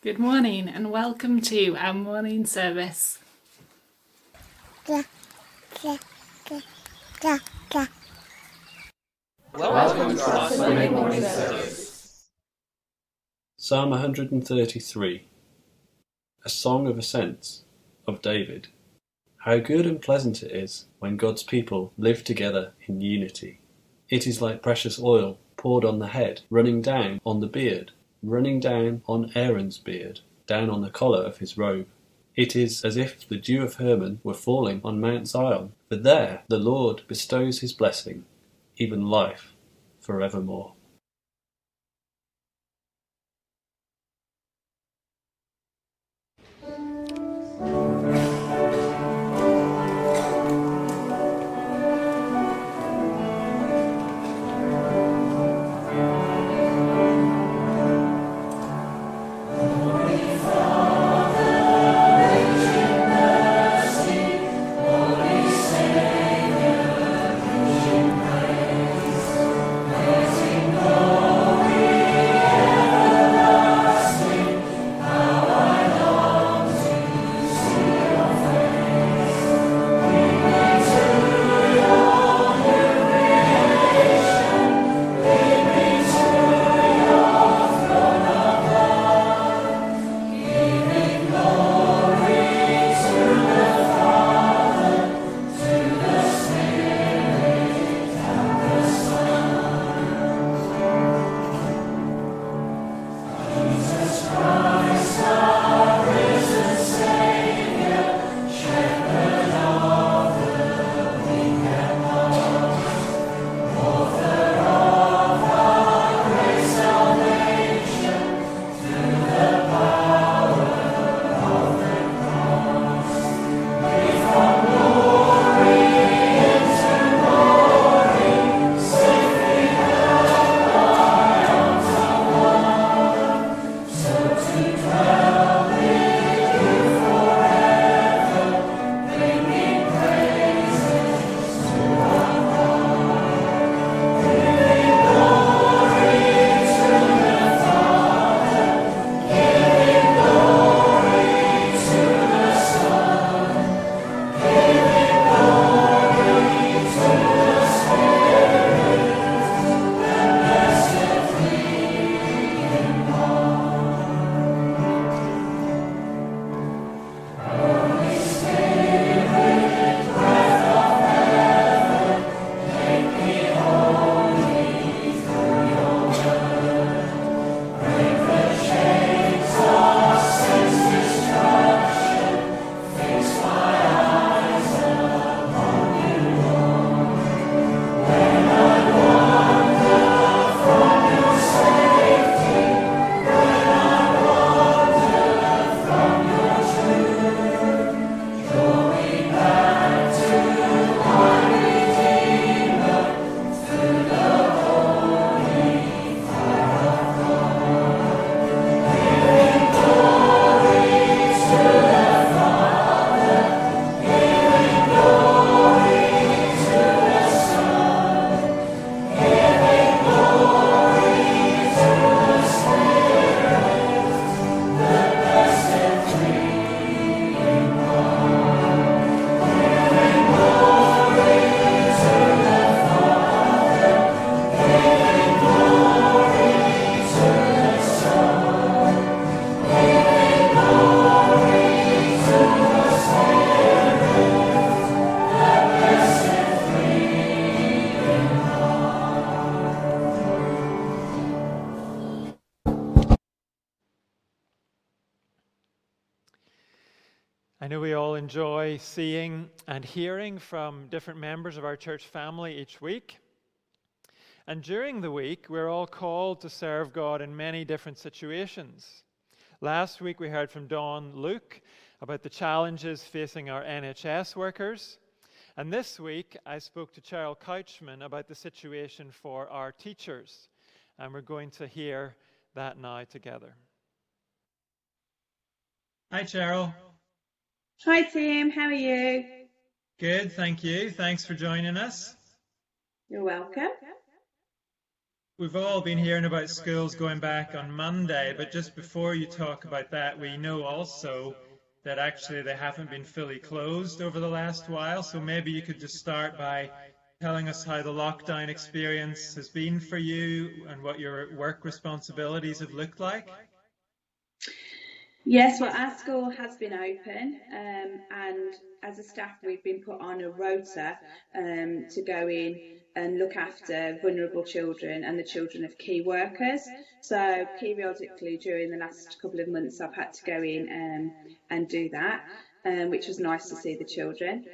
Good morning and welcome to our morning service. Welcome to our Sunday morning service. Psalm 133 A Song of Ascents of David. How good and pleasant it is when God's people live together in unity. It is like precious oil poured on the head, running down on the beard, running down on Aaron's beard, down on the collar of his robe. It is as if the dew of Hermon were falling on Mount Zion, for there the Lord bestows his blessing, even life forevermore. I enjoy seeing and hearing from different members of our church family each week. And during the week, we're all called to serve God in many different situations. Last week, we heard from Don Luke about the challenges facing our NHS workers. And this week, I spoke to Cheryl Couchman about the situation for our teachers. And we're going to hear that now together. Hi, Cheryl. Hi, Tim. How are you? Good, thank you. Thanks for joining us. You're welcome. We've all been hearing about schools going back on Monday, but just before you talk about that, we know also that actually they haven't been fully closed over the last while. So maybe you could just start by telling us how the lockdown experience has been for you and what your work responsibilities have looked like. Yes, well, our school has been open, um, and as a staff, we've been put on a rota um, to go in and look after vulnerable children and the children of key workers. So, periodically during the last couple of months, I've had to go in um, and do that, um, which was nice to see the children.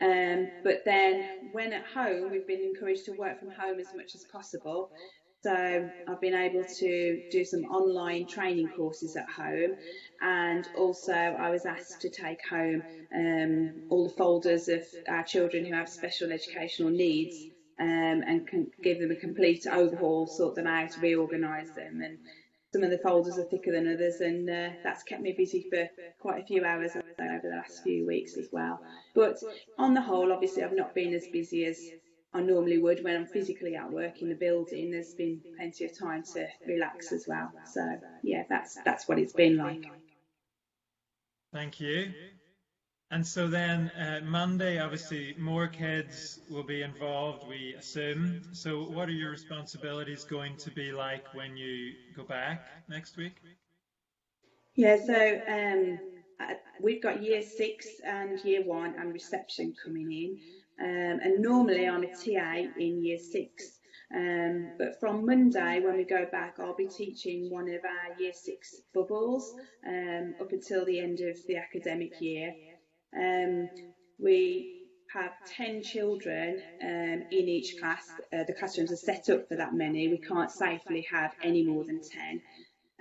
Um, but then, when at home, we've been encouraged to work from home as much as possible. So I've been able to do some online training courses at home, and also I was asked to take home um, all the folders of our children who have special educational needs um, and can give them a complete overhaul, sort them out, reorganise them, and some of the folders are thicker than others, and uh, that's kept me busy for quite a few hours over the last few weeks as well. But on the whole, obviously, I've not been as busy as I normally would when I'm physically at work in the building. There's been plenty of time to relax as well. So yeah, that's that's what it's been like. Thank you. And so then uh, Monday, obviously, more kids will be involved, we assume. So, what are your responsibilities going to be like when you go back next week? Yeah, so um, we've got year six and year one and reception coming in. Um, and normally I'm a TA in year six. Um, but from Monday, when we go back, I'll be teaching one of our year six bubbles um, up until the end of the academic year. Um, we have 10 children um, in each class. Uh, the classrooms are set up for that many. We can't safely have any more than 10.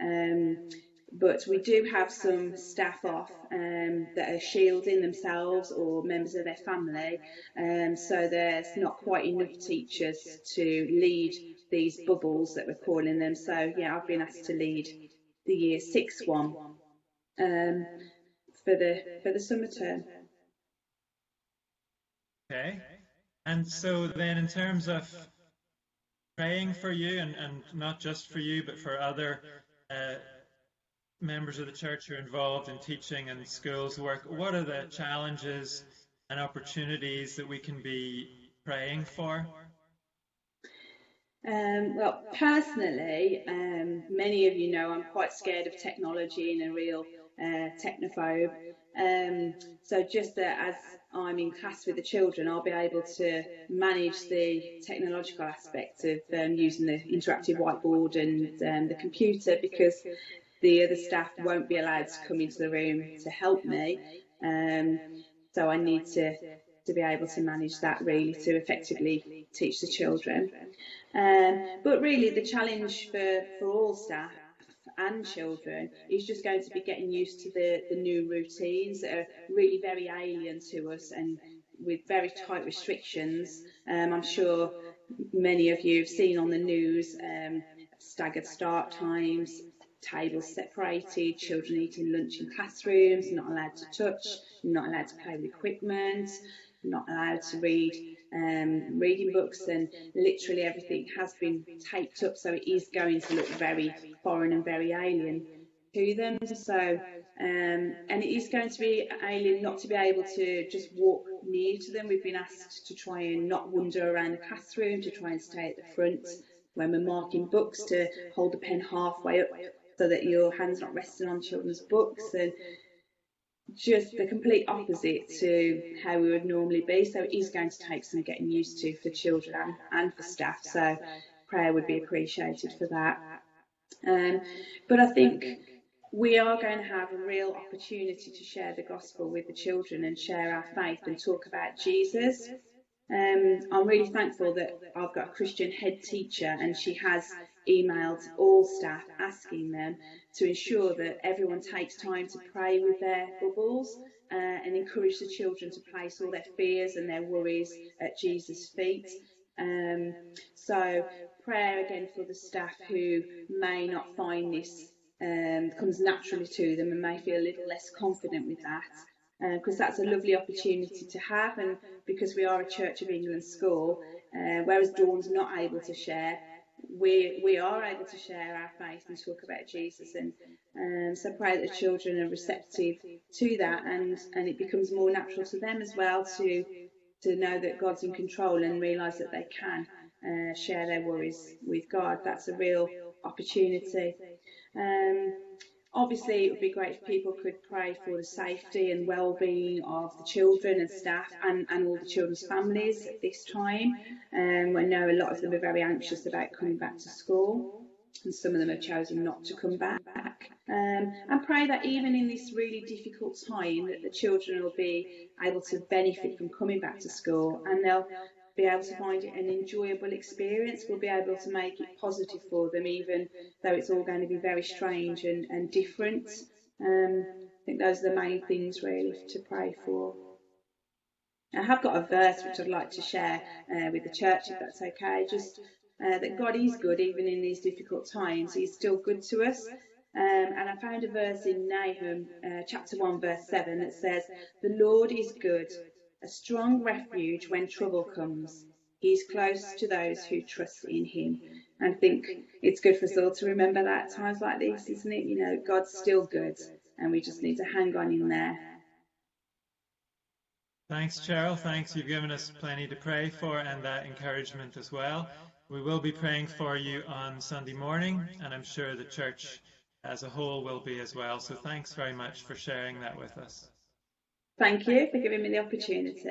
Um, but we do have some staff off um, that are shielding themselves or members of their family, um, so there's not quite enough teachers to lead these bubbles that we're calling them. So yeah, I've been asked to lead the year six one um, for the for the summer term. Okay, and so then in terms of praying for you, and, and not just for you, but for other uh, members of the church who are involved in teaching and schools work, what are the challenges and opportunities that we can be praying for? Um, well, personally, um, many of you know I'm quite scared of technology and a real uh, technophobe. Um, so just that as I'm in class with the children, I'll be able to manage the technological aspect of um, using the interactive whiteboard and um, the computer because the other staff won't be allowed to come into the room to help me. Um, so I need to, to be able to manage that really to effectively teach the children. Um, but really the challenge for, for all staff and children is just going to be getting used to the, the new routines that are really very alien to us and with very tight restrictions. Um, I'm sure many of you have seen on the news um, staggered start times, tables separated, children eating lunch in classrooms, not allowed to touch, not allowed to play with equipment, not allowed to read um, reading books, and literally everything has been taped up, so it is going to look very foreign and very alien to them. So, um, and it is going to be alien not to be able to just walk near to them. We've been asked to try and not wander around the classroom, to try and stay at the front when we're marking books, to hold the pen halfway up so that your hand's not resting on children's books and just the complete opposite to how we would normally be. So it is going to take some getting used to for children and, and for staff. So prayer would be appreciated for that. Um, but I think we are going to have a real opportunity to share the gospel with the children and share our faith and talk about Jesus. Um, I'm really thankful that I've got a Christian head teacher and she has emailed all staff asking them to ensure that everyone takes time to pray with their bubbles uh, and encourage the children to place all their fears and their worries at Jesus' feet. Um, so prayer again for the staff who may not find this um, comes naturally to them and may feel a little less confident with that because uh, that's a lovely opportunity to have and because we are a Church of England school uh, whereas Dawn's not able to share we we are able to share our faith and talk about Jesus, and um, so pray that the children are receptive to that, and and it becomes more natural to them as well to to know that God's in control and realise that they can uh, share their worries with God. That's a real opportunity. Um, Obviously, it would be great if people could pray for the safety and well-being of the children and staff and, and all the children's families at this time. Um, I know a lot of them are very anxious about coming back to school and some of them have chosen not to come back. Um, and pray that even in this really difficult time that the children will be able to benefit from coming back to school and they'll be able to find it an enjoyable experience. We'll be able to make it positive for them, even though it's all going to be very strange and, and different. Um, I think those are the main things really to pray for. I have got a verse which I'd like to share uh, with the church, if that's okay. Just uh, that God is good even in these difficult times. He's still good to us. Um, and I found a verse in Nahum, uh, chapter 1, verse 7, that says, The Lord is good a strong refuge when trouble comes. He's close to those who trust in him. And I think it's good for us all to remember that at times like this, isn't it? You know, God's still good, and we just need to hang on in there. Thanks, Cheryl. Thanks. You've given us plenty to pray for and that encouragement as well. We will be praying for you on Sunday morning, and I'm sure the church as a whole will be as well. So thanks very much for sharing that with us. Thank you for giving me the opportunity.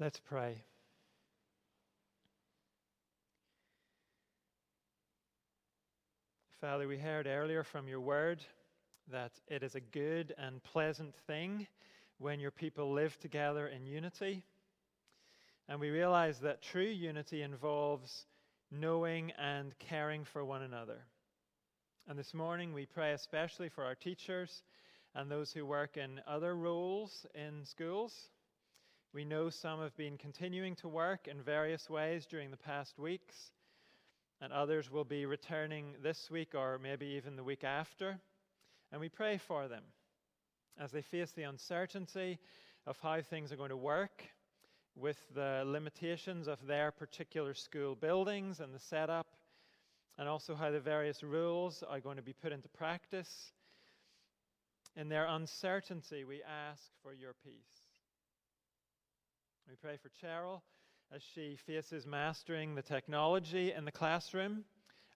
Let's pray. Father, we heard earlier from your word that it is a good and pleasant thing when your people live together in unity. And we realize that true unity involves knowing and caring for one another. And this morning we pray especially for our teachers and those who work in other roles in schools. We know some have been continuing to work in various ways during the past weeks, and others will be returning this week or maybe even the week after. And we pray for them as they face the uncertainty of how things are going to work with the limitations of their particular school buildings and the setup and also how the various rules are going to be put into practice. In their uncertainty, we ask for your peace. We pray for Cheryl as she faces mastering the technology in the classroom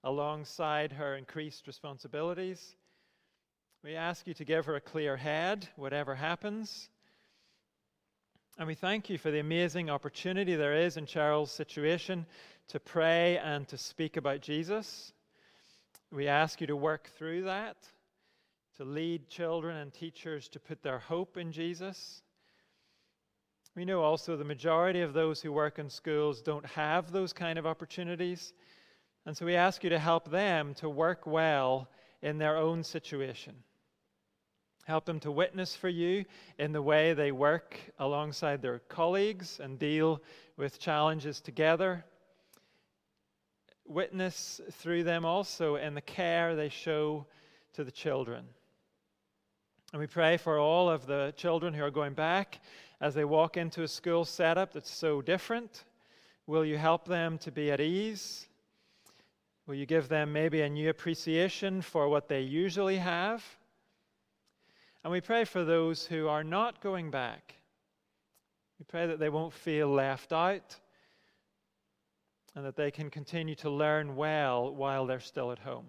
alongside her increased responsibilities. We ask you to give her a clear head, whatever happens. And we thank you for the amazing opportunity there is in Cheryl's situation to pray and to speak about Jesus. We ask you to work through that, to lead children and teachers to put their hope in Jesus. We know also the majority of those who work in schools don't have those kind of opportunities. And so we ask you to help them to work well in their own situation. Help them to witness for you in the way they work alongside their colleagues and deal with challenges together witness through them also in the care they show to the children. And we pray for all of the children who are going back as they walk into a school setup that's so different. Will you help them to be at ease? Will you give them maybe a new appreciation for what they usually have? And we pray for those who are not going back. We pray that they won't feel left out and that they can continue to learn well while they're still at home.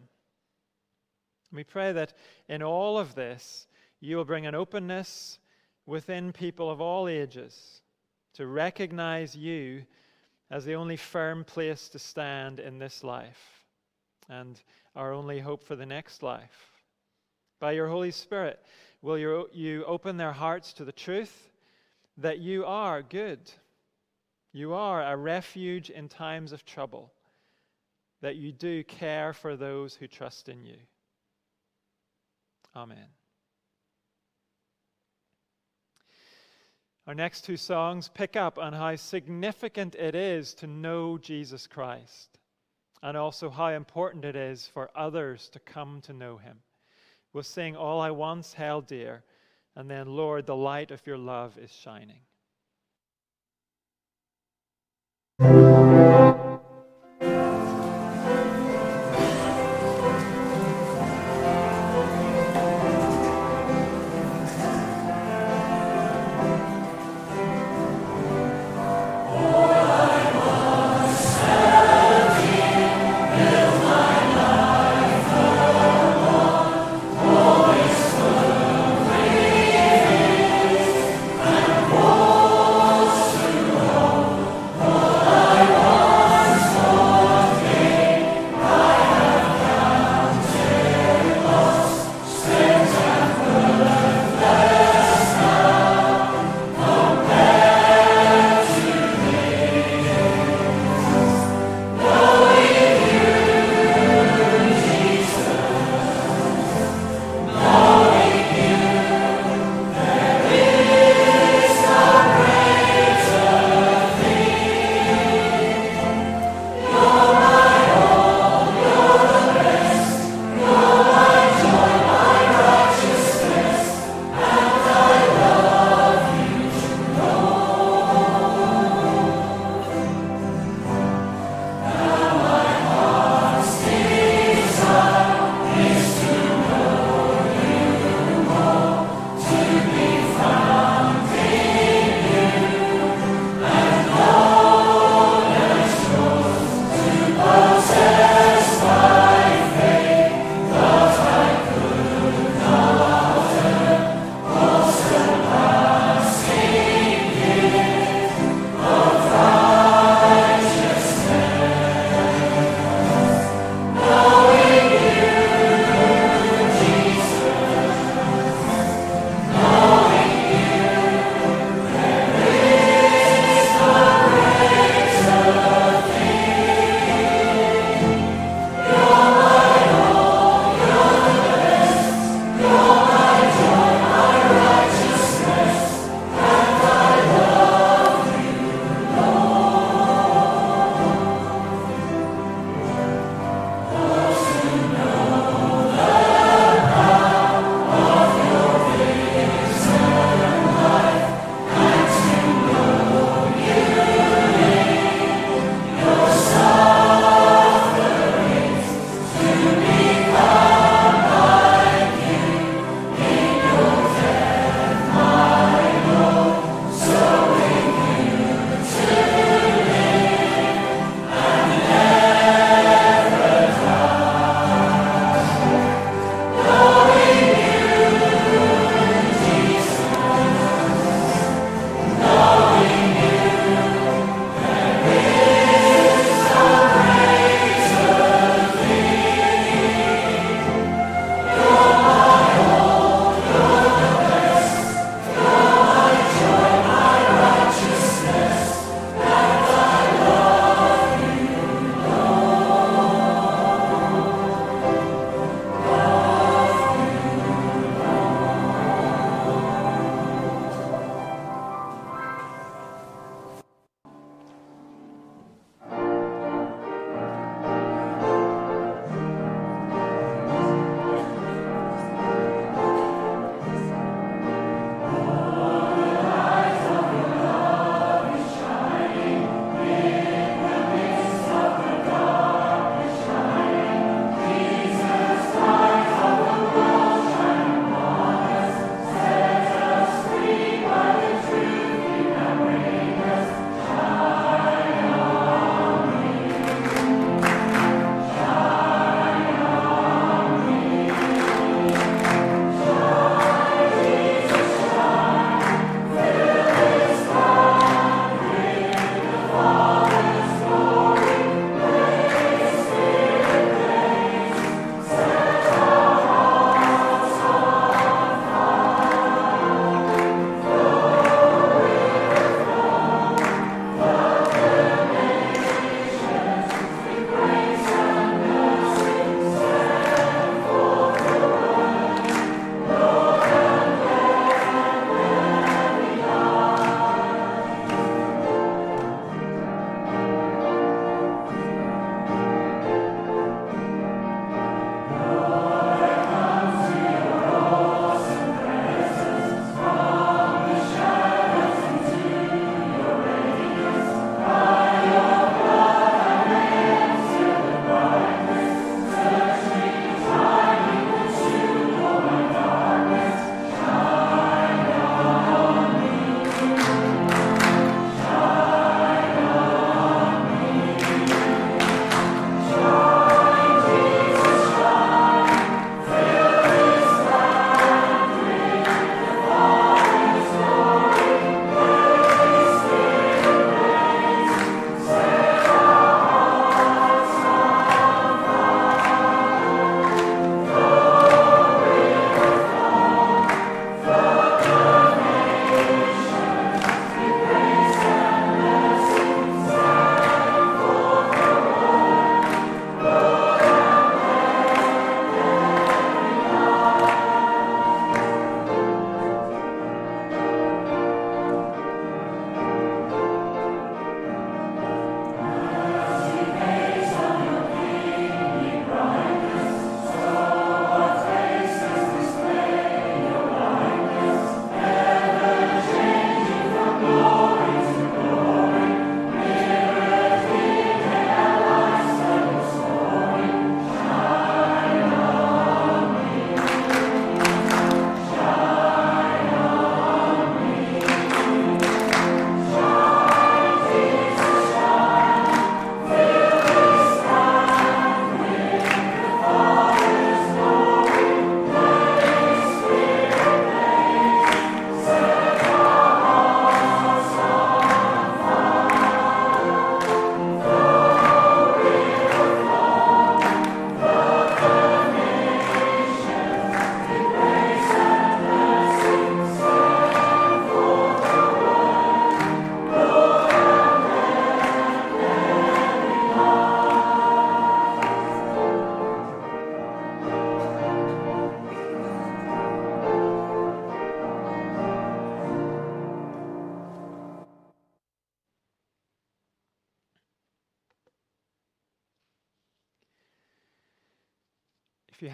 We pray that in all of this, you will bring an openness within people of all ages to recognize you as the only firm place to stand in this life and our only hope for the next life. By your Holy Spirit, will you, open their hearts to the truth that you are good you are a refuge in times of trouble, that you do care for those who trust in you. Amen. Our next two songs pick up on how significant it is to know Jesus Christ and also how important it is for others to come to know him. We'll sing All I Once Held Dear, and then, Lord, the light of your love is shining thank you.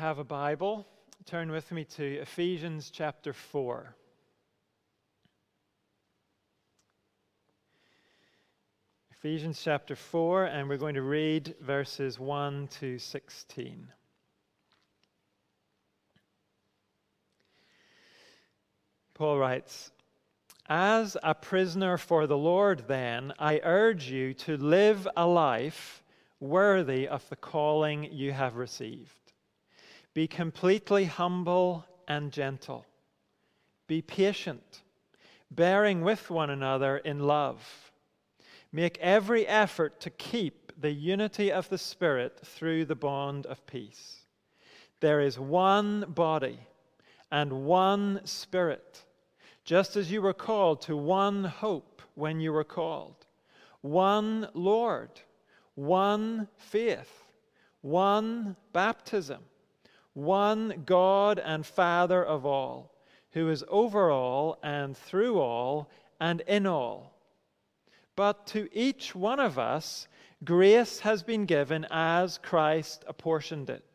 Have a Bible, turn with me to Ephesians chapter 4. Ephesians chapter 4, and we're going to read verses 1 to 16. Paul writes, As a prisoner for the Lord, then, I urge you to live a life worthy of the calling you have received. Be completely humble and gentle. Be patient, bearing with one another in love. Make every effort to keep the unity of the Spirit through the bond of peace. There is one body and one Spirit, just as you were called to one hope when you were called, one Lord, one faith, one baptism, one God and Father of all, who is over all and through all and in all. But to each one of us, grace has been given as Christ apportioned it.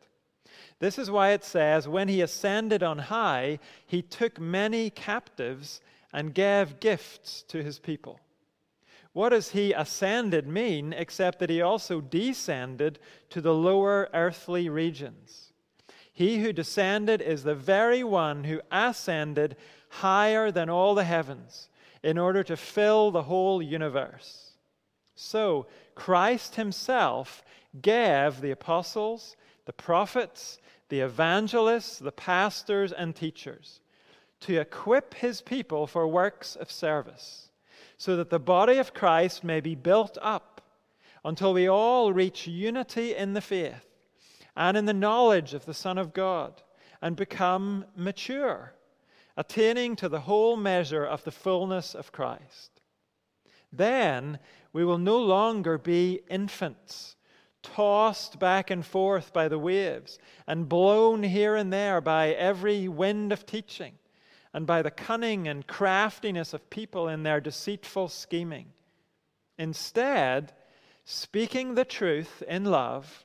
This is why it says, When he ascended on high, he took many captives and gave gifts to his people. What does he ascended mean except that he also descended to the lower earthly regions? He who descended is the very one who ascended higher than all the heavens in order to fill the whole universe. So, Christ Himself gave the apostles, the prophets, the evangelists, the pastors, and teachers to equip His people for works of service, so that the body of Christ may be built up until we all reach unity in the faith and in the knowledge of the Son of God and become mature attaining to the whole measure of the fullness of Christ. Then we will no longer be infants, tossed back and forth by the waves, and blown here and there by every wind of teaching, and by the cunning and craftiness of people in their deceitful scheming. Instead, speaking the truth in love,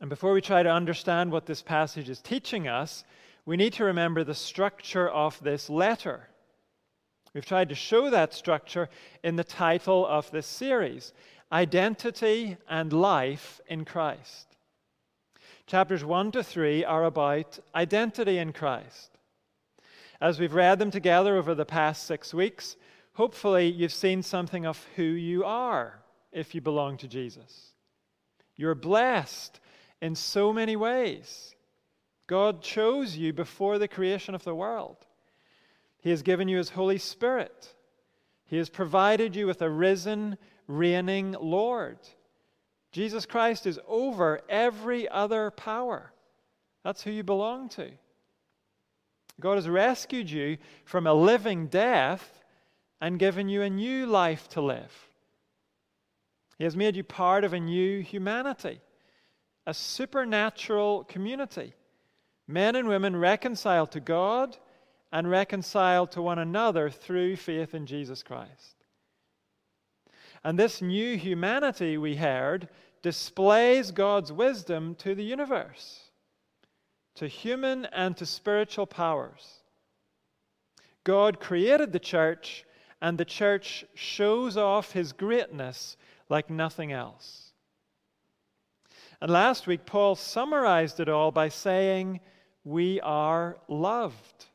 And before we try to understand what this passage is teaching us, we need to remember the structure of this letter. We've tried to show that structure in the title of this series Identity and Life in Christ. Chapters 1 to 3 are about identity in Christ. As we've read them together over the past six weeks, hopefully you've seen something of who you are if you belong to Jesus. You're blessed in so many ways. God chose you before the creation of the world. He has given you His Holy Spirit. He has provided you with a risen, reigning Lord. Jesus Christ is over every other power. That's who you belong to. God has rescued you from a living death and given you a new life to live. He has made you part of a new humanity, a supernatural community Men and women reconciled to God and reconciled to one another through faith in Jesus Christ. And this new humanity, we heard, displays God's wisdom to the universe, to human and to spiritual powers. God created the church, and the church shows off his greatness like nothing else. And last week, Paul summarized it all by saying, we are loved.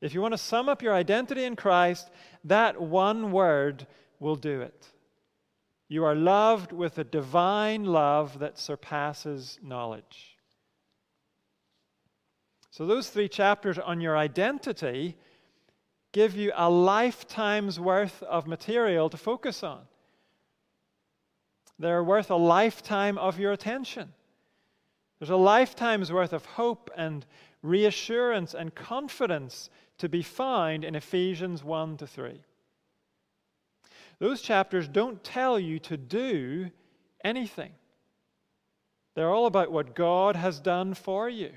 If you want to sum up your identity in Christ, that one word will do it. You are loved with a divine love that surpasses knowledge. So, those three chapters on your identity give you a lifetime's worth of material to focus on. They're worth a lifetime of your attention. There's a lifetime's worth of hope and reassurance, and confidence to be found in Ephesians 1 to 3. Those chapters don't tell you to do anything. They're all about what God has done for you.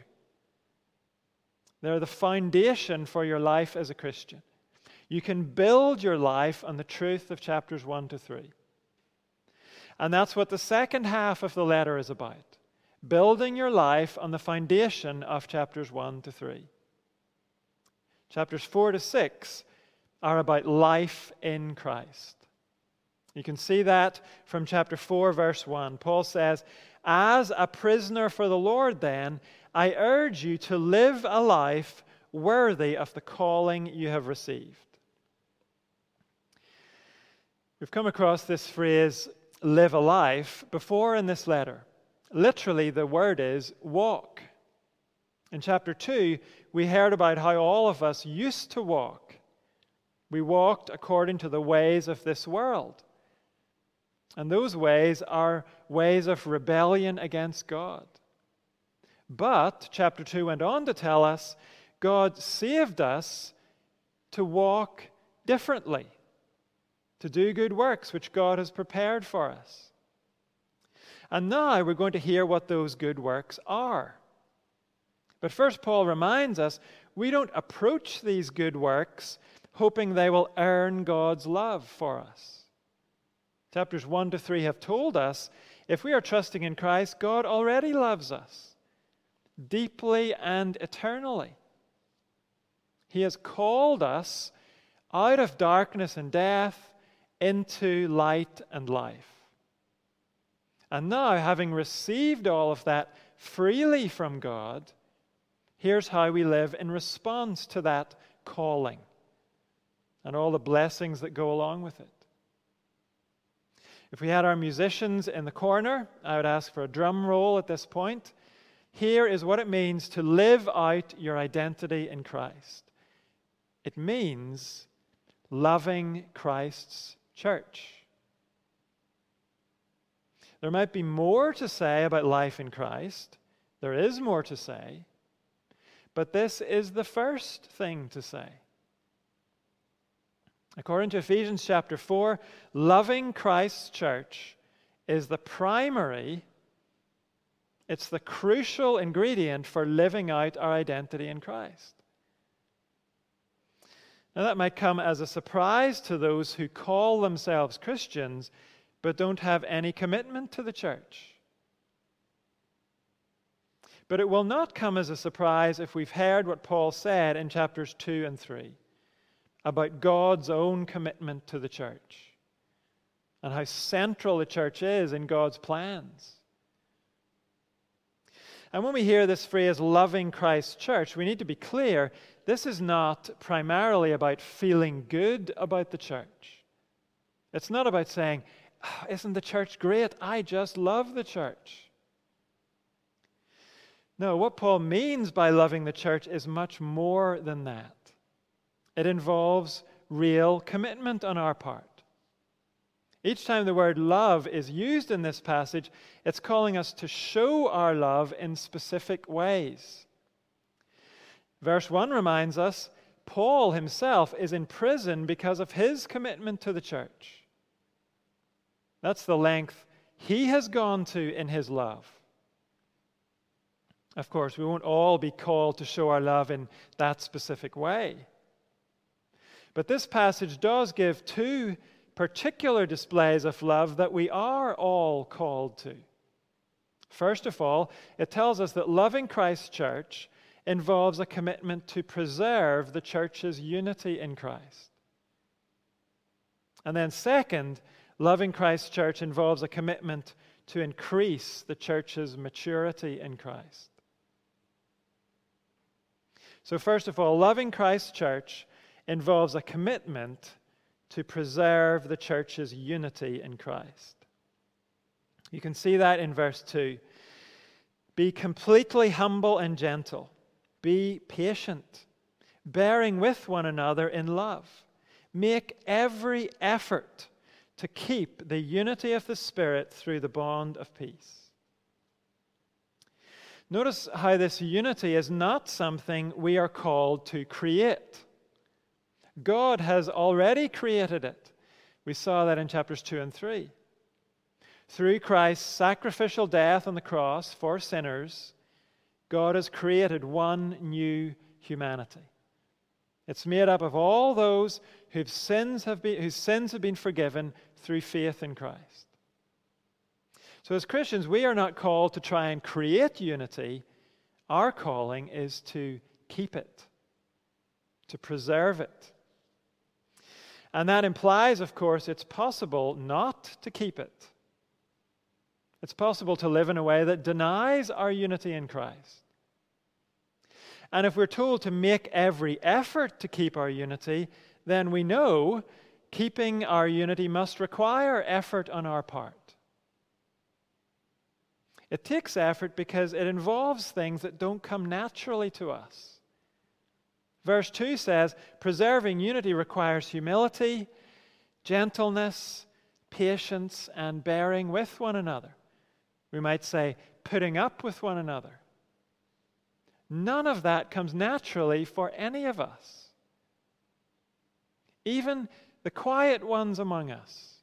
They're the foundation for your life as a Christian. You can build your life on the truth of chapters 1 to 3. And that's what the second half of the letter is about building your life on the foundation of chapters 1 to 3. Chapters 4 to 6 are about life in Christ. You can see that from chapter 4, verse 1. Paul says, As a prisoner for the Lord, then, I urge you to live a life worthy of the calling you have received. We've come across this phrase, live a life, before in this letter. Literally, the word is walk. In chapter 2, we heard about how all of us used to walk. We walked according to the ways of this world. And those ways are ways of rebellion against God. But, chapter 2 went on to tell us, God saved us to walk differently, to do good works which God has prepared for us. And now we're going to hear what those good works are. But first, Paul reminds us we don't approach these good works hoping they will earn God's love for us. Chapters 1 to 3 have told us if we are trusting in Christ, God already loves us deeply and eternally. He has called us out of darkness and death into light and life. And now, having received all of that freely from God, here's how we live in response to that calling and all the blessings that go along with it. If we had our musicians in the corner, I would ask for a drum roll at this point. Here is what it means to live out your identity in Christ it means loving Christ's church. There might be more to say about life in Christ. There is more to say. But this is the first thing to say. According to Ephesians chapter 4, loving Christ's church is the primary, it's the crucial ingredient for living out our identity in Christ. Now, that might come as a surprise to those who call themselves Christians but don't have any commitment to the church. But it will not come as a surprise if we've heard what Paul said in chapters 2 and 3 about God's own commitment to the church and how central the church is in God's plans. And when we hear this phrase, loving Christ's church, we need to be clear this is not primarily about feeling good about the church. It's not about saying, oh, Isn't the church great? I just love the church. No, what Paul means by loving the church is much more than that. It involves real commitment on our part. Each time the word love is used in this passage, it's calling us to show our love in specific ways. Verse 1 reminds us Paul himself is in prison because of his commitment to the church. That's the length he has gone to in his love. Of course, we won't all be called to show our love in that specific way. But this passage does give two particular displays of love that we are all called to. First of all, it tells us that loving Christ's church involves a commitment to preserve the church's unity in Christ. And then, second, loving Christ's church involves a commitment to increase the church's maturity in Christ. So, first of all, loving Christ's church involves a commitment to preserve the church's unity in Christ. You can see that in verse 2. Be completely humble and gentle. Be patient, bearing with one another in love. Make every effort to keep the unity of the Spirit through the bond of peace. Notice how this unity is not something we are called to create. God has already created it. We saw that in chapters 2 and 3. Through Christ's sacrificial death on the cross for sinners, God has created one new humanity. It's made up of all those whose sins have been, whose sins have been forgiven through faith in Christ. So, as Christians, we are not called to try and create unity. Our calling is to keep it, to preserve it. And that implies, of course, it's possible not to keep it. It's possible to live in a way that denies our unity in Christ. And if we're told to make every effort to keep our unity, then we know keeping our unity must require effort on our part. It takes effort because it involves things that don't come naturally to us. Verse 2 says, preserving unity requires humility, gentleness, patience, and bearing with one another. We might say, putting up with one another. None of that comes naturally for any of us. Even the quiet ones among us.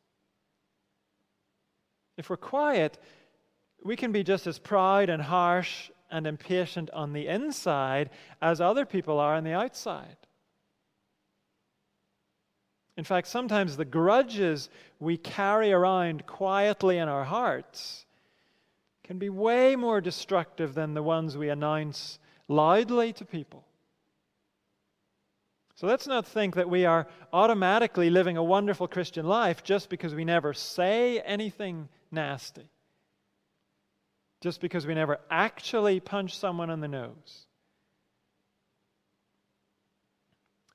If we're quiet, we can be just as proud and harsh and impatient on the inside as other people are on the outside. In fact, sometimes the grudges we carry around quietly in our hearts can be way more destructive than the ones we announce loudly to people. So let's not think that we are automatically living a wonderful Christian life just because we never say anything nasty just because we never actually punch someone in the nose.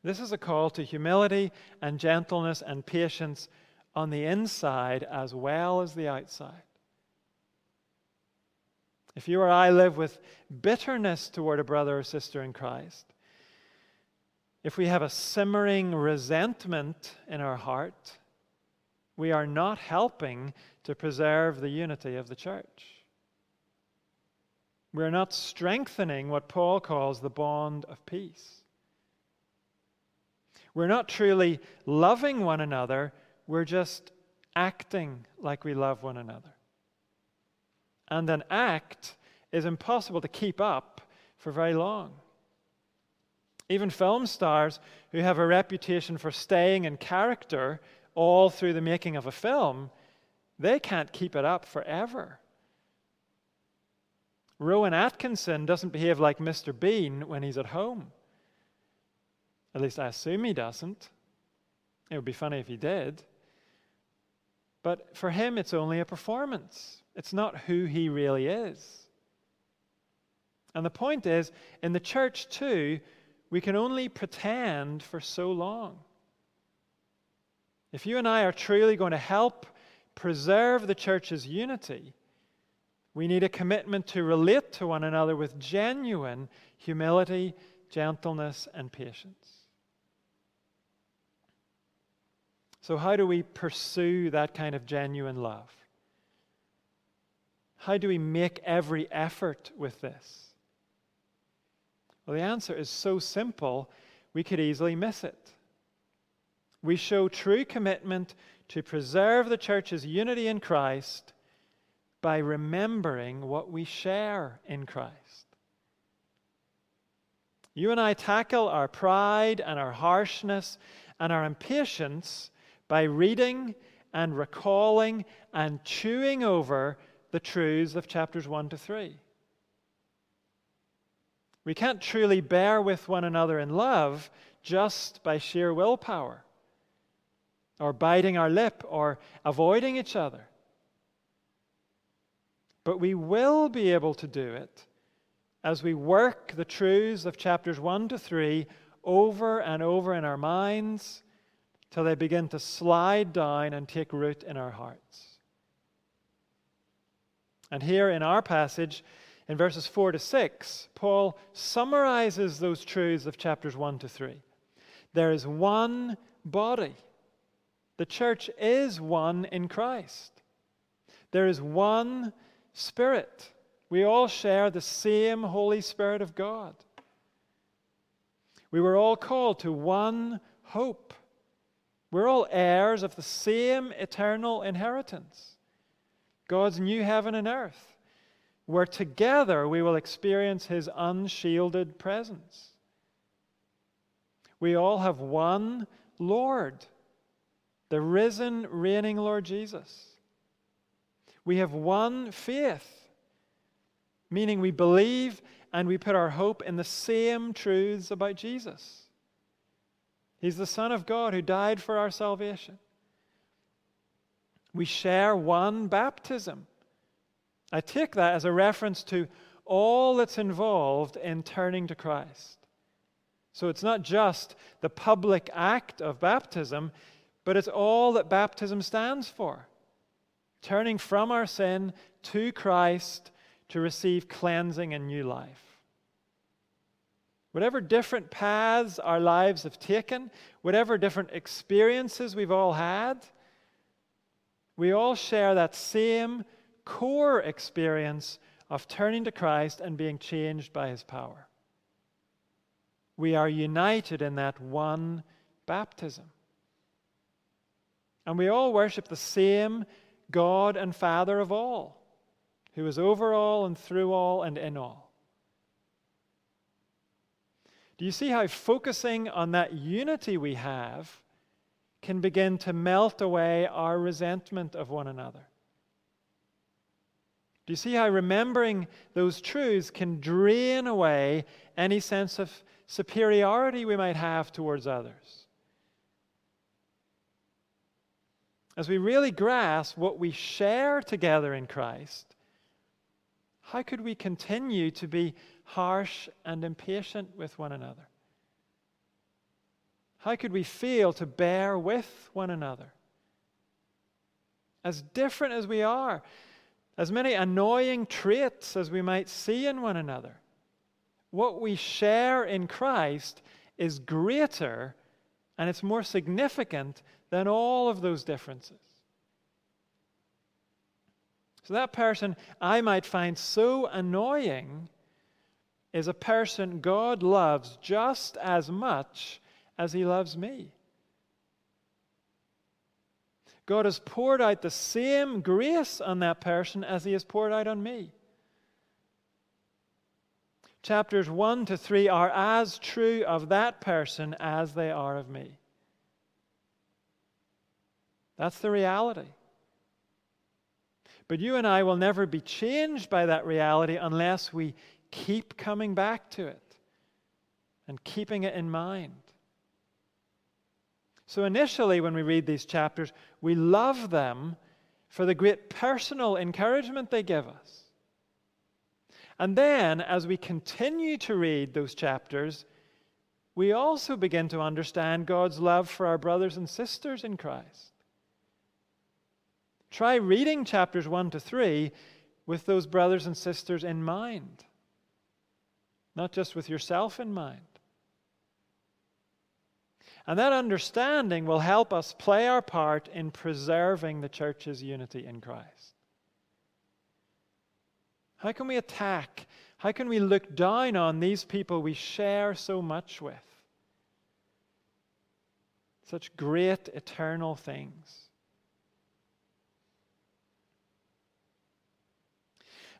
This is a call to humility and gentleness and patience on the inside as well as the outside. If you or I live with bitterness toward a brother or sister in Christ, if we have a simmering resentment in our heart, we are not helping to preserve the unity of the church. We're not strengthening what Paul calls the bond of peace. We're not truly loving one another, we're just acting like we love one another. And an act is impossible to keep up for very long. Even film stars who have a reputation for staying in character all through the making of a film, they can't keep it up forever. Rowan Atkinson doesn't behave like Mr. Bean when he's at home. At least I assume he doesn't. It would be funny if he did. But for him, it's only a performance, it's not who he really is. And the point is, in the church too, we can only pretend for so long. If you and I are truly going to help preserve the church's unity, we need a commitment to relate to one another with genuine humility, gentleness, and patience. So, how do we pursue that kind of genuine love? How do we make every effort with this? Well, the answer is so simple, we could easily miss it. We show true commitment to preserve the church's unity in Christ by remembering what we share in Christ. You and I tackle our pride and our harshness and our impatience by reading and recalling and chewing over the truths of chapters 1 to 3. We can't truly bear with one another in love just by sheer willpower, or biting our lip, or avoiding each other. But we will be able to do it as we work the truths of chapters 1 to 3 over and over in our minds till they begin to slide down and take root in our hearts. And here in our passage, in verses 4 to 6, Paul summarizes those truths of chapters 1 to 3. There is one body. The church is one in Christ. There is one Spirit, We all share the same Holy Spirit of God. We were all called to one hope. We're all heirs of the same eternal inheritance God's new heaven and earth, where together we will experience His unshielded presence. We all have one Lord, the risen, reigning Lord Jesus. We have one faith, meaning we believe and we put our hope in the same truths about Jesus. He's the Son of God who died for our salvation. We share one baptism. I take that as a reference to all that's involved in turning to Christ. So it's not just the public act of baptism, but it's all that baptism stands for turning from our sin to Christ to receive cleansing and new life. Whatever different paths our lives have taken, whatever different experiences we've all had, we all share that same core experience of turning to Christ and being changed by his power. We are united in that one baptism. And we all worship the same God and Father of all, who is over all and through all and in all. Do you see how focusing on that unity we have can begin to melt away our resentment of one another? Do you see how remembering those truths can drain away any sense of superiority we might have towards others? As we really grasp what we share together in Christ, how could we continue to be harsh and impatient with one another? How could we fail to bear with one another? As different as we are, as many annoying traits as we might see in one another, what we share in Christ is greater and it's more significant than all of those differences. So, that person I might find so annoying is a person God loves just as much as he loves me. God has poured out the same grace on that person as he has poured out on me. Chapters 1 to 3 are as true of that person as they are of me. That's the reality. But you and I will never be changed by that reality unless we keep coming back to it and keeping it in mind. So, initially, when we read these chapters, we love them for the great personal encouragement they give us. And then, as we continue to read those chapters, we also begin to understand God's love for our brothers and sisters in Christ. Try reading chapters 1 to 3 with those brothers and sisters in mind not just with yourself in mind. And that understanding will help us play our part in preserving the church's unity in Christ. How can we attack? How can we look down on these people we share so much with? Such great eternal things.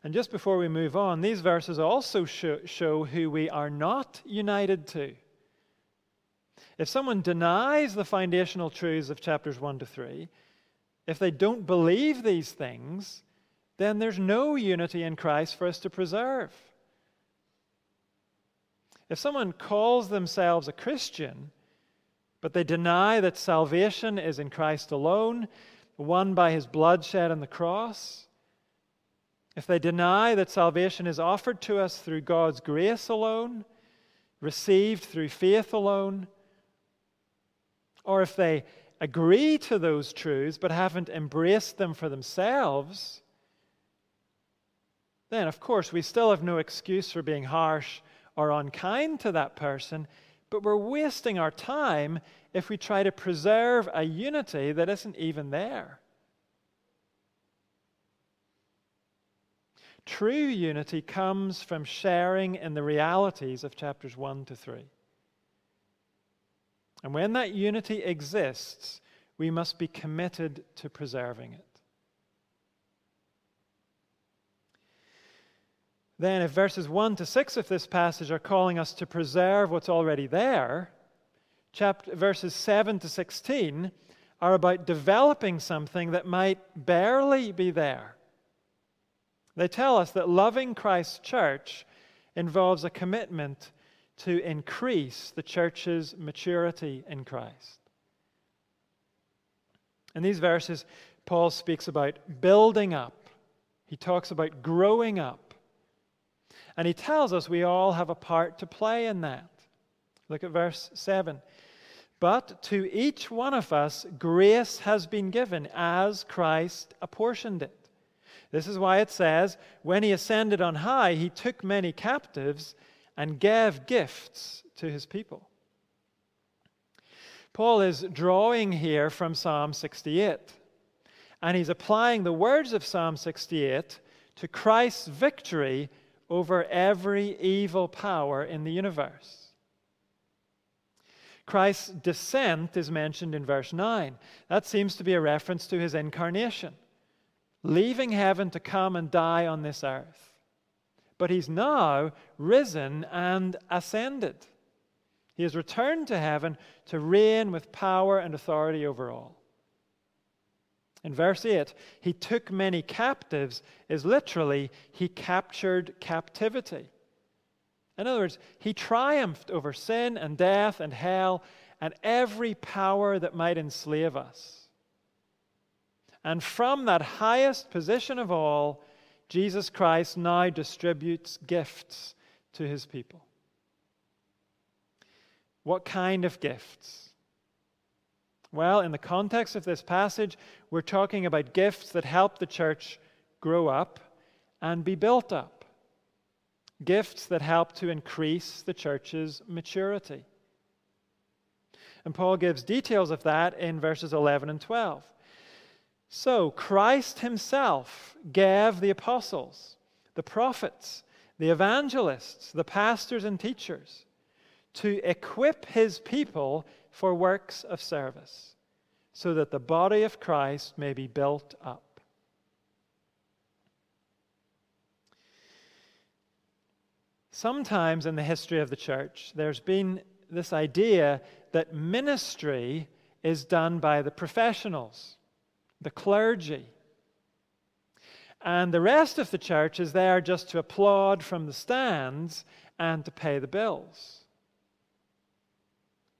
And just before we move on, these verses also show, show who we are not united to. If someone denies the foundational truths of chapters 1 to 3, if they don't believe these things, then there's no unity in Christ for us to preserve. If someone calls themselves a Christian, but they deny that salvation is in Christ alone, won by his bloodshed on the cross, if they deny that salvation is offered to us through God's grace alone, received through faith alone, or if they agree to those truths but haven't embraced them for themselves, then of course we still have no excuse for being harsh or unkind to that person, but we're wasting our time if we try to preserve a unity that isn't even there. True unity comes from sharing in the realities of chapters 1 to 3. And when that unity exists, we must be committed to preserving it. Then, if verses 1 to 6 of this passage are calling us to preserve what's already there, chapter, verses 7 to 16 are about developing something that might barely be there. They tell us that loving Christ's church involves a commitment to increase the church's maturity in Christ. In these verses, Paul speaks about building up, he talks about growing up, and he tells us we all have a part to play in that. Look at verse 7. But to each one of us, grace has been given as Christ apportioned it. This is why it says, When he ascended on high, he took many captives and gave gifts to his people. Paul is drawing here from Psalm 68, and he's applying the words of Psalm 68 to Christ's victory over every evil power in the universe. Christ's descent is mentioned in verse 9. That seems to be a reference to his incarnation, leaving heaven to come and die on this earth. But he's now risen and ascended. He has returned to heaven to reign with power and authority over all. In verse 8, he took many captives, is literally, he captured captivity. In other words, he triumphed over sin and death and hell and every power that might enslave us. And from that highest position of all, Jesus Christ now distributes gifts to his people. What kind of gifts? Well, in the context of this passage, we're talking about gifts that help the church grow up and be built up gifts that help to increase the church's maturity. And Paul gives details of that in verses 11 and 12. So, Christ himself gave the apostles, the prophets, the evangelists, the pastors, and teachers to equip his people for works of service, so that the body of Christ may be built up. Sometimes in the history of the church, there's been this idea that ministry is done by the professionals, the clergy. And the rest of the church is there just to applaud from the stands and to pay the bills.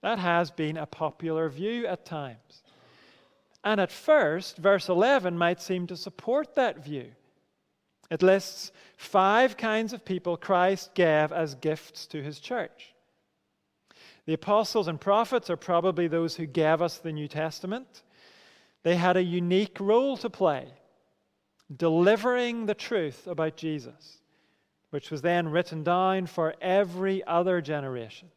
That has been a popular view at times. And at first, verse 11 might seem to support that view. It lists five kinds of people Christ gave as gifts to his church. The apostles and prophets are probably those who gave us the New Testament. They had a unique role to play, delivering the truth about Jesus, which was then written down for every other generation.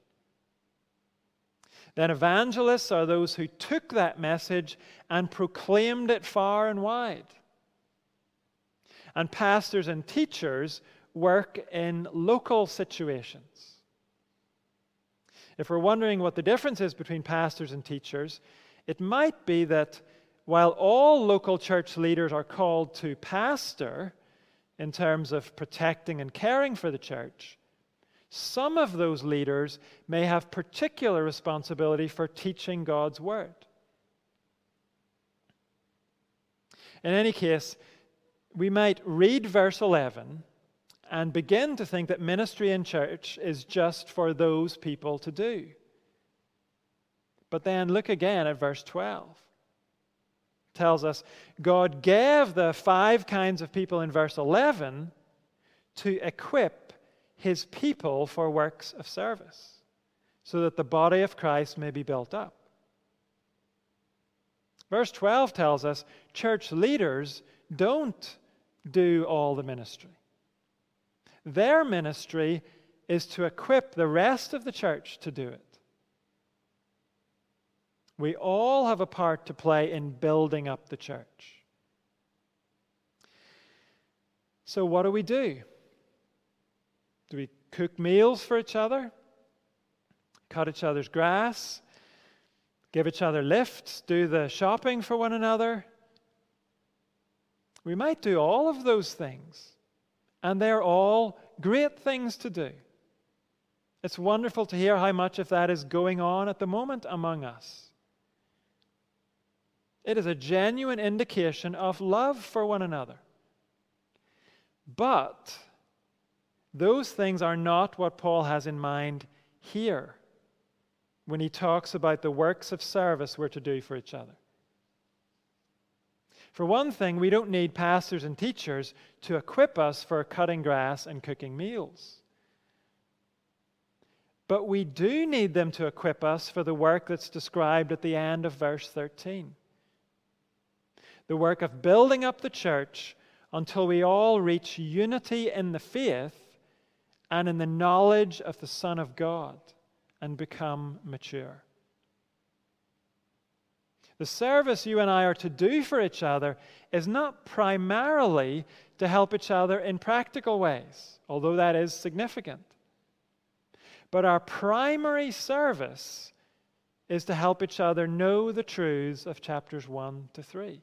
Then evangelists are those who took that message and proclaimed it far and wide and pastors and teachers work in local situations. If we're wondering what the difference is between pastors and teachers, it might be that while all local church leaders are called to pastor in terms of protecting and caring for the church, some of those leaders may have particular responsibility for teaching God's word. In any case, we might read verse 11 and begin to think that ministry in church is just for those people to do. But then look again at verse 12. Tells us God gave the five kinds of people in verse 11 to equip his people for works of service so that the body of Christ may be built up. Verse 12 tells us church leaders don't do all the ministry. Their ministry is to equip the rest of the church to do it. We all have a part to play in building up the church. So, what do we do? Do we cook meals for each other? Cut each other's grass? Give each other lifts? Do the shopping for one another? We might do all of those things, and they're all great things to do. It's wonderful to hear how much of that is going on at the moment among us. It is a genuine indication of love for one another. But those things are not what Paul has in mind here when he talks about the works of service we're to do for each other. For one thing, we don't need pastors and teachers to equip us for cutting grass and cooking meals. But we do need them to equip us for the work that's described at the end of verse 13 the work of building up the church until we all reach unity in the faith and in the knowledge of the Son of God and become mature. The service you and I are to do for each other is not primarily to help each other in practical ways, although that is significant. But our primary service is to help each other know the truths of chapters 1 to 3.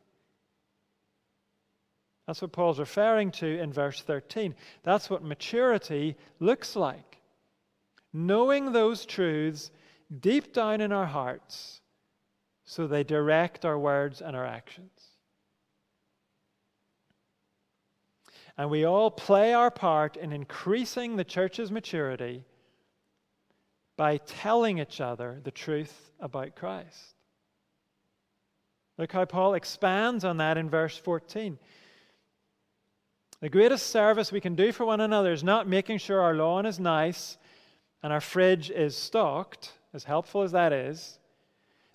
That's what Paul's referring to in verse 13. That's what maturity looks like. Knowing those truths deep down in our hearts so they direct our words and our actions. And we all play our part in increasing the church's maturity by telling each other the truth about Christ. Look how Paul expands on that in verse 14. The greatest service we can do for one another is not making sure our lawn is nice and our fridge is stocked, as helpful as that is.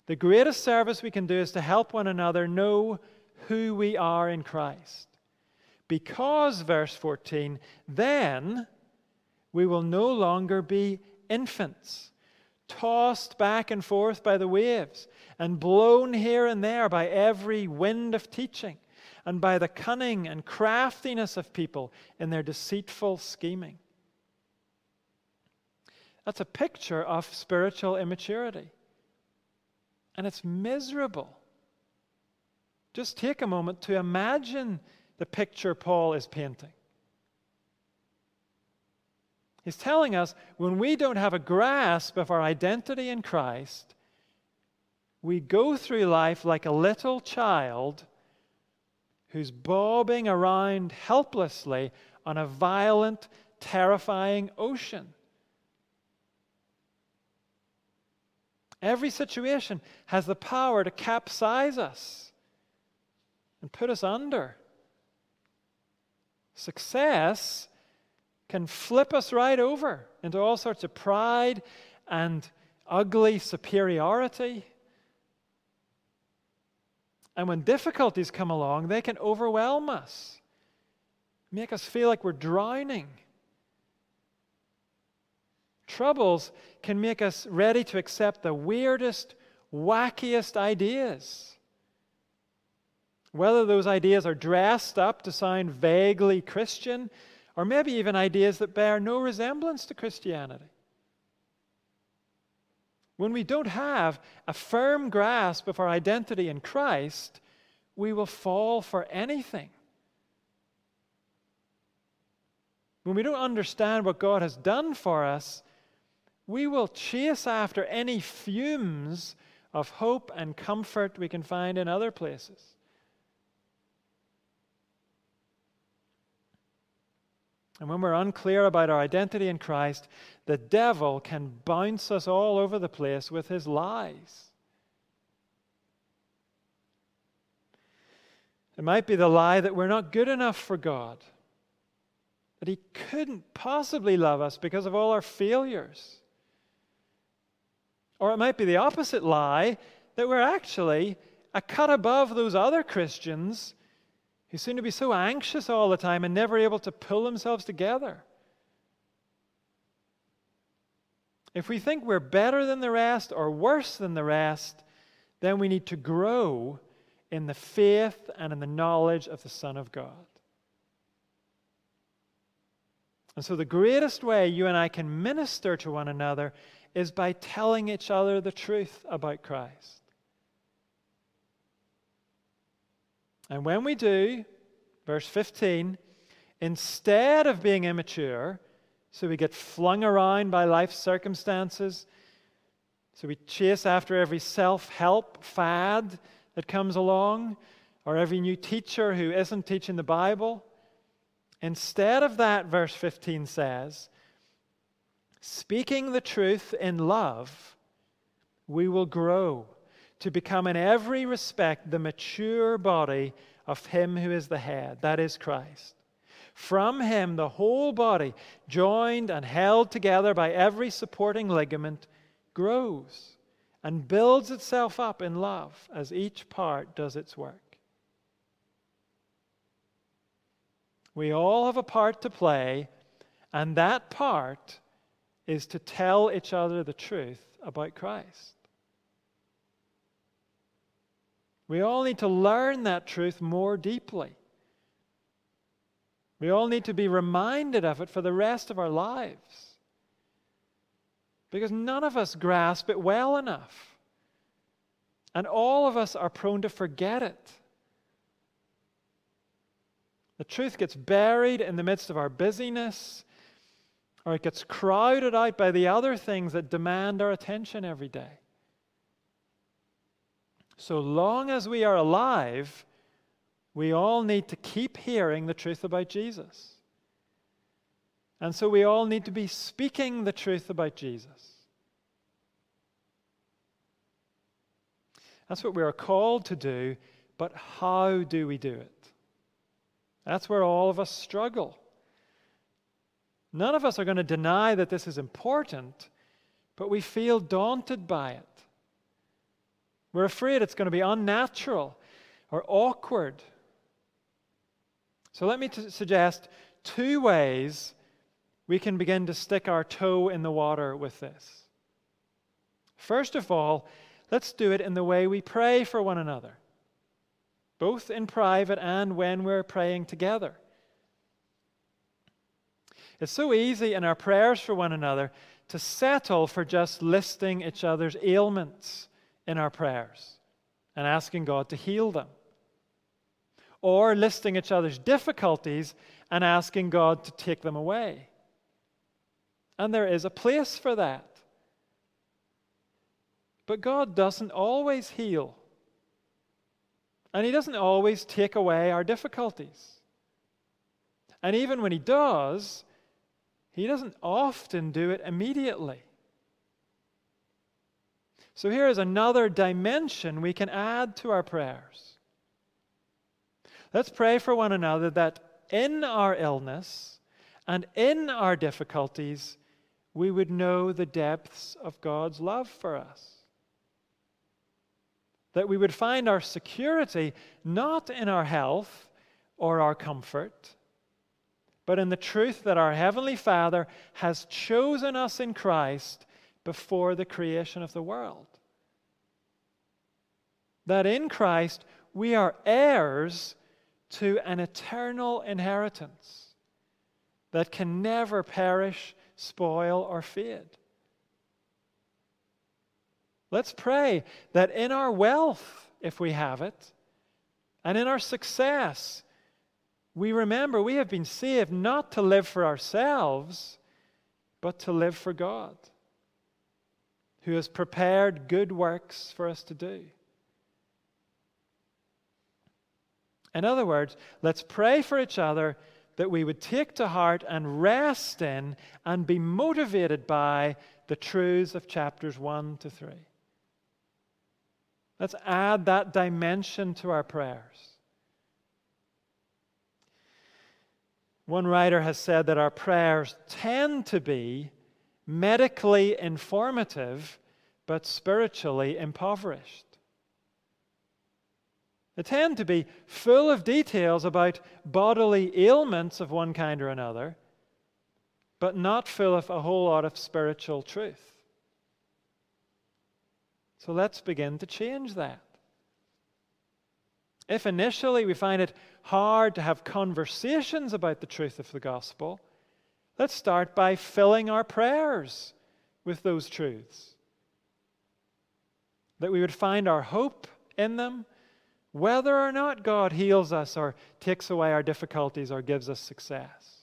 The greatest service we can do is to help one another know who we are in Christ. Because, verse 14, then we will no longer be infants, tossed back and forth by the waves, and blown here and there by every wind of teaching and by the cunning and craftiness of people in their deceitful scheming. That's a picture of spiritual immaturity. And it's miserable. Just take a moment to imagine the picture Paul is painting. He's telling us when we don't have a grasp of our identity in Christ, we go through life like a little child who's bobbing around helplessly on a violent, terrifying ocean. Every situation has the power to capsize us and put us under. Success can flip us right over into all sorts of pride and ugly superiority. And when difficulties come along, they can overwhelm us, make us feel like we're drowning. Troubles can make us ready to accept the weirdest, wackiest ideas. Whether those ideas are dressed up to sound vaguely Christian, or maybe even ideas that bear no resemblance to Christianity. When we don't have a firm grasp of our identity in Christ, we will fall for anything. When we don't understand what God has done for us, we will chase after any fumes of hope and comfort we can find in other places. And when we're unclear about our identity in Christ, the devil can bounce us all over the place with his lies. It might be the lie that we're not good enough for God, that He couldn't possibly love us because of all our failures. Or it might be the opposite lie that we're actually a cut above those other Christians who seem to be so anxious all the time and never able to pull themselves together. If we think we're better than the rest or worse than the rest, then we need to grow in the faith and in the knowledge of the Son of God. And so, the greatest way you and I can minister to one another is by telling each other the truth about Christ. And when we do, verse 15, instead of being immature, so we get flung around by life circumstances, so we chase after every self help fad that comes along, or every new teacher who isn't teaching the Bible. Instead of that, verse 15 says, speaking the truth in love, we will grow to become in every respect the mature body of Him who is the head, that is Christ. From Him, the whole body, joined and held together by every supporting ligament, grows and builds itself up in love as each part does its work. We all have a part to play, and that part is to tell each other the truth about Christ. We all need to learn that truth more deeply. We all need to be reminded of it for the rest of our lives. Because none of us grasp it well enough. And all of us are prone to forget it. The truth gets buried in the midst of our busyness, or it gets crowded out by the other things that demand our attention every day. So long as we are alive, we all need to keep hearing the truth about Jesus. And so we all need to be speaking the truth about Jesus. That's what we are called to do, but how do we do it? That's where all of us struggle. None of us are going to deny that this is important, but we feel daunted by it. We're afraid it's going to be unnatural or awkward. So let me t- suggest two ways we can begin to stick our toe in the water with this. First of all, let's do it in the way we pray for one another, both in private and when we're praying together. It's so easy in our prayers for one another to settle for just listing each other's ailments in our prayers and asking God to heal them. Or listing each other's difficulties and asking God to take them away. And there is a place for that. But God doesn't always heal. And He doesn't always take away our difficulties. And even when He does, He doesn't often do it immediately. So here is another dimension we can add to our prayers. Let's pray for one another that in our illness and in our difficulties, we would know the depths of God's love for us. That we would find our security not in our health or our comfort, but in the truth that our Heavenly Father has chosen us in Christ before the creation of the world. That in Christ we are heirs to an eternal inheritance that can never perish, spoil, or fade. Let's pray that in our wealth, if we have it, and in our success, we remember we have been saved not to live for ourselves, but to live for God who has prepared good works for us to do. In other words, let's pray for each other that we would take to heart and rest in and be motivated by the truths of chapters 1 to 3. Let's add that dimension to our prayers. One writer has said that our prayers tend to be medically informative, but spiritually impoverished. They tend to be full of details about bodily ailments of one kind or another, but not full of a whole lot of spiritual truth. So let's begin to change that. If initially we find it hard to have conversations about the truth of the gospel, Let's start by filling our prayers with those truths. That we would find our hope in them, whether or not God heals us or takes away our difficulties or gives us success.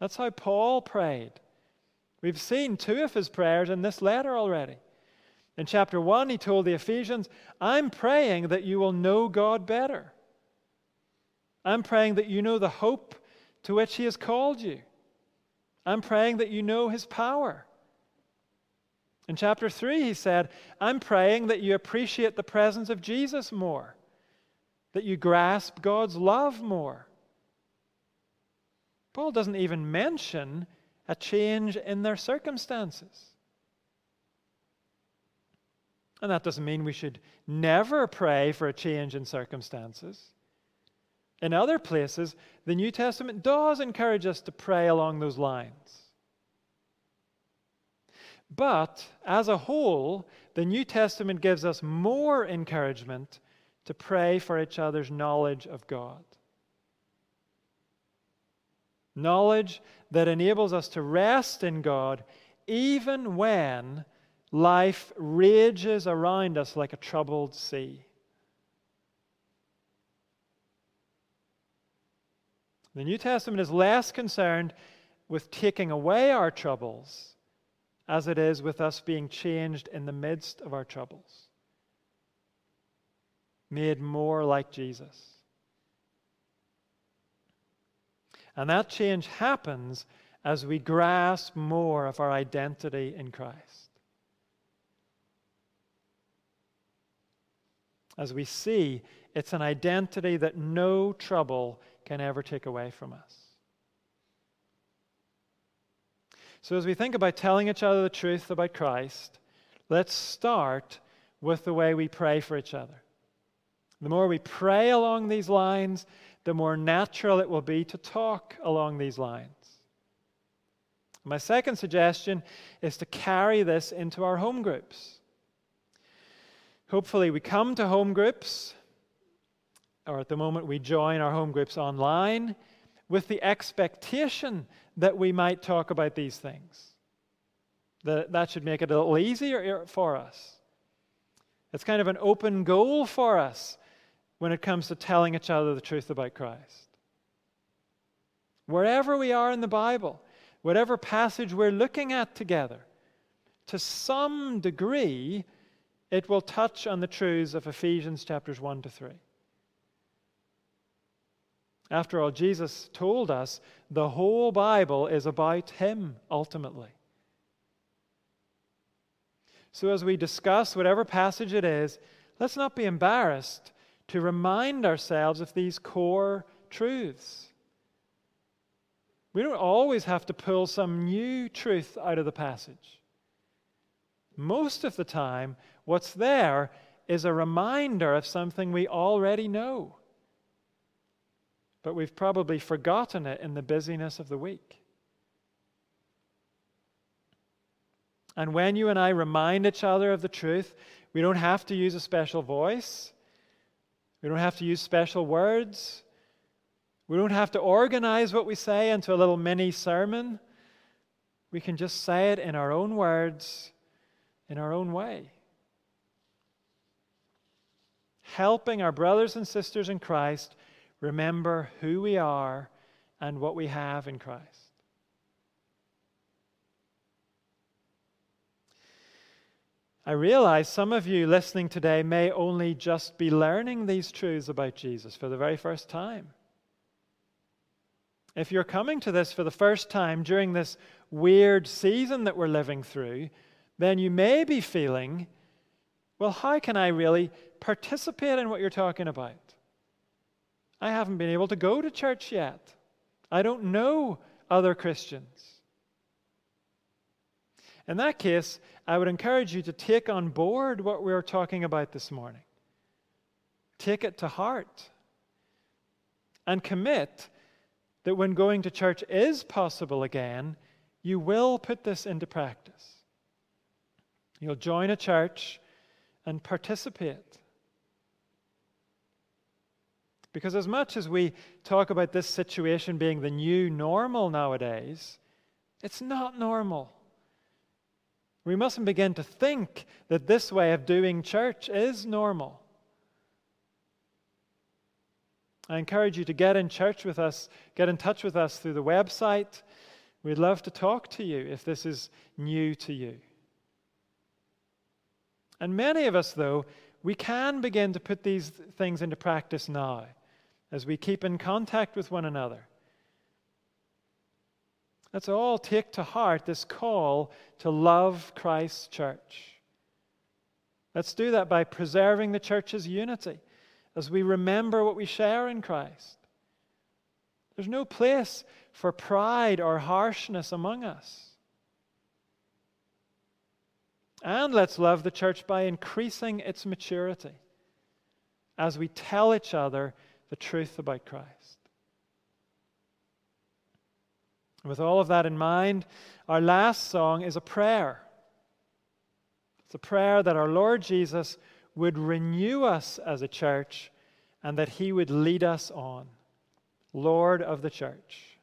That's how Paul prayed. We've seen two of his prayers in this letter already. In chapter 1, he told the Ephesians, I'm praying that you will know God better. I'm praying that you know the hope to which he has called you. I'm praying that you know his power. In chapter 3, he said, I'm praying that you appreciate the presence of Jesus more, that you grasp God's love more. Paul doesn't even mention a change in their circumstances. And that doesn't mean we should never pray for a change in circumstances. In other places, the New Testament does encourage us to pray along those lines. But as a whole, the New Testament gives us more encouragement to pray for each other's knowledge of God. Knowledge that enables us to rest in God even when life rages around us like a troubled sea. The New Testament is less concerned with taking away our troubles as it is with us being changed in the midst of our troubles, made more like Jesus. And that change happens as we grasp more of our identity in Christ. As we see it's an identity that no trouble can ever take away from us. So, as we think about telling each other the truth about Christ, let's start with the way we pray for each other. The more we pray along these lines, the more natural it will be to talk along these lines. My second suggestion is to carry this into our home groups. Hopefully, we come to home groups or at the moment we join our home groups online with the expectation that we might talk about these things. That, that should make it a little easier for us. It's kind of an open goal for us when it comes to telling each other the truth about Christ. Wherever we are in the Bible, whatever passage we're looking at together, to some degree, it will touch on the truths of Ephesians chapters 1 to 3. After all, Jesus told us the whole Bible is about Him ultimately. So, as we discuss whatever passage it is, let's not be embarrassed to remind ourselves of these core truths. We don't always have to pull some new truth out of the passage. Most of the time, what's there is a reminder of something we already know but we've probably forgotten it in the busyness of the week. And when you and I remind each other of the truth, we don't have to use a special voice. We don't have to use special words. We don't have to organize what we say into a little mini sermon. We can just say it in our own words, in our own way. Helping our brothers and sisters in Christ remember who we are and what we have in Christ. I realize some of you listening today may only just be learning these truths about Jesus for the very first time. If you're coming to this for the first time during this weird season that we're living through, then you may be feeling, well, how can I really participate in what you're talking about? I haven't been able to go to church yet. I don't know other Christians. In that case, I would encourage you to take on board what we are talking about this morning. Take it to heart and commit that when going to church is possible again, you will put this into practice. You'll join a church and participate. Because as much as we talk about this situation being the new normal nowadays, it's not normal. We mustn't begin to think that this way of doing church is normal. I encourage you to get in church with us, get in touch with us through the website. We'd love to talk to you if this is new to you. And many of us, though, we can begin to put these things into practice now as we keep in contact with one another. Let's all take to heart this call to love Christ's church. Let's do that by preserving the church's unity as we remember what we share in Christ. There's no place for pride or harshness among us. And let's love the church by increasing its maturity as we tell each other the truth about Christ. With all of that in mind, our last song is a prayer. It's a prayer that our Lord Jesus would renew us as a church and that he would lead us on. Lord of the church.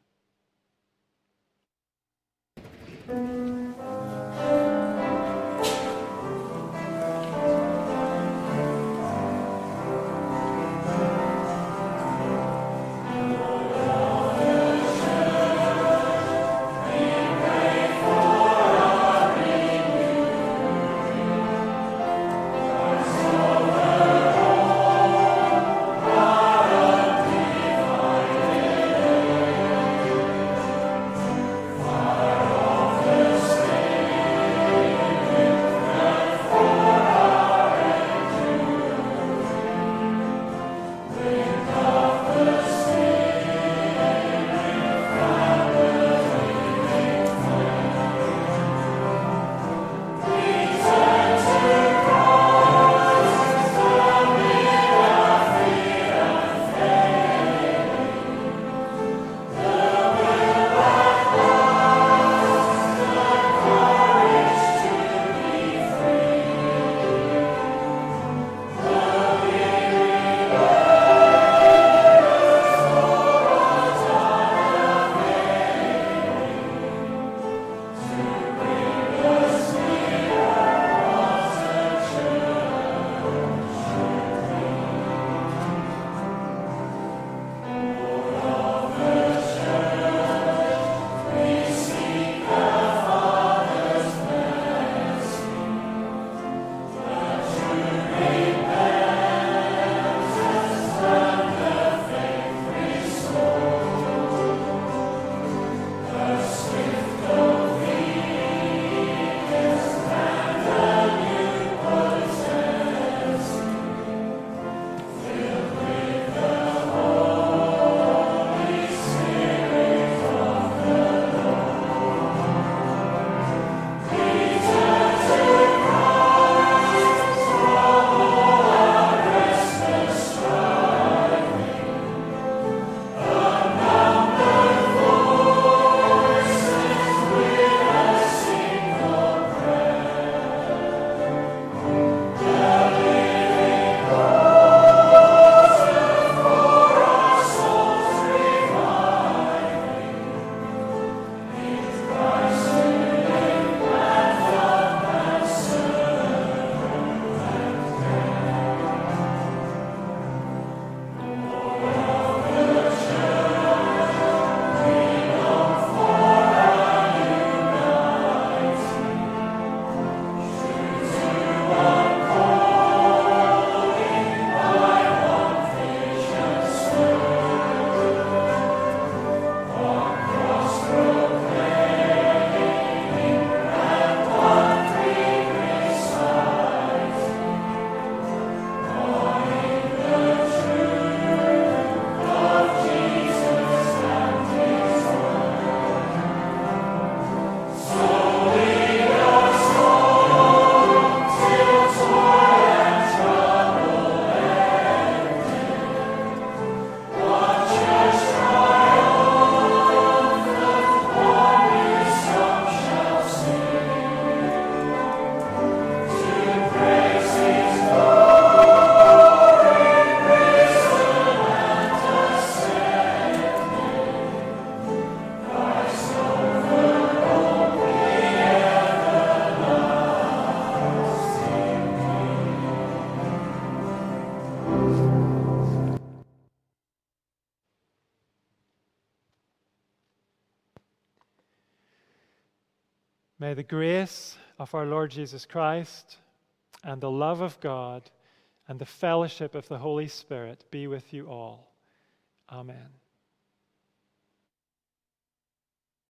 The grace of our Lord Jesus Christ and the love of God and the fellowship of the Holy Spirit be with you all.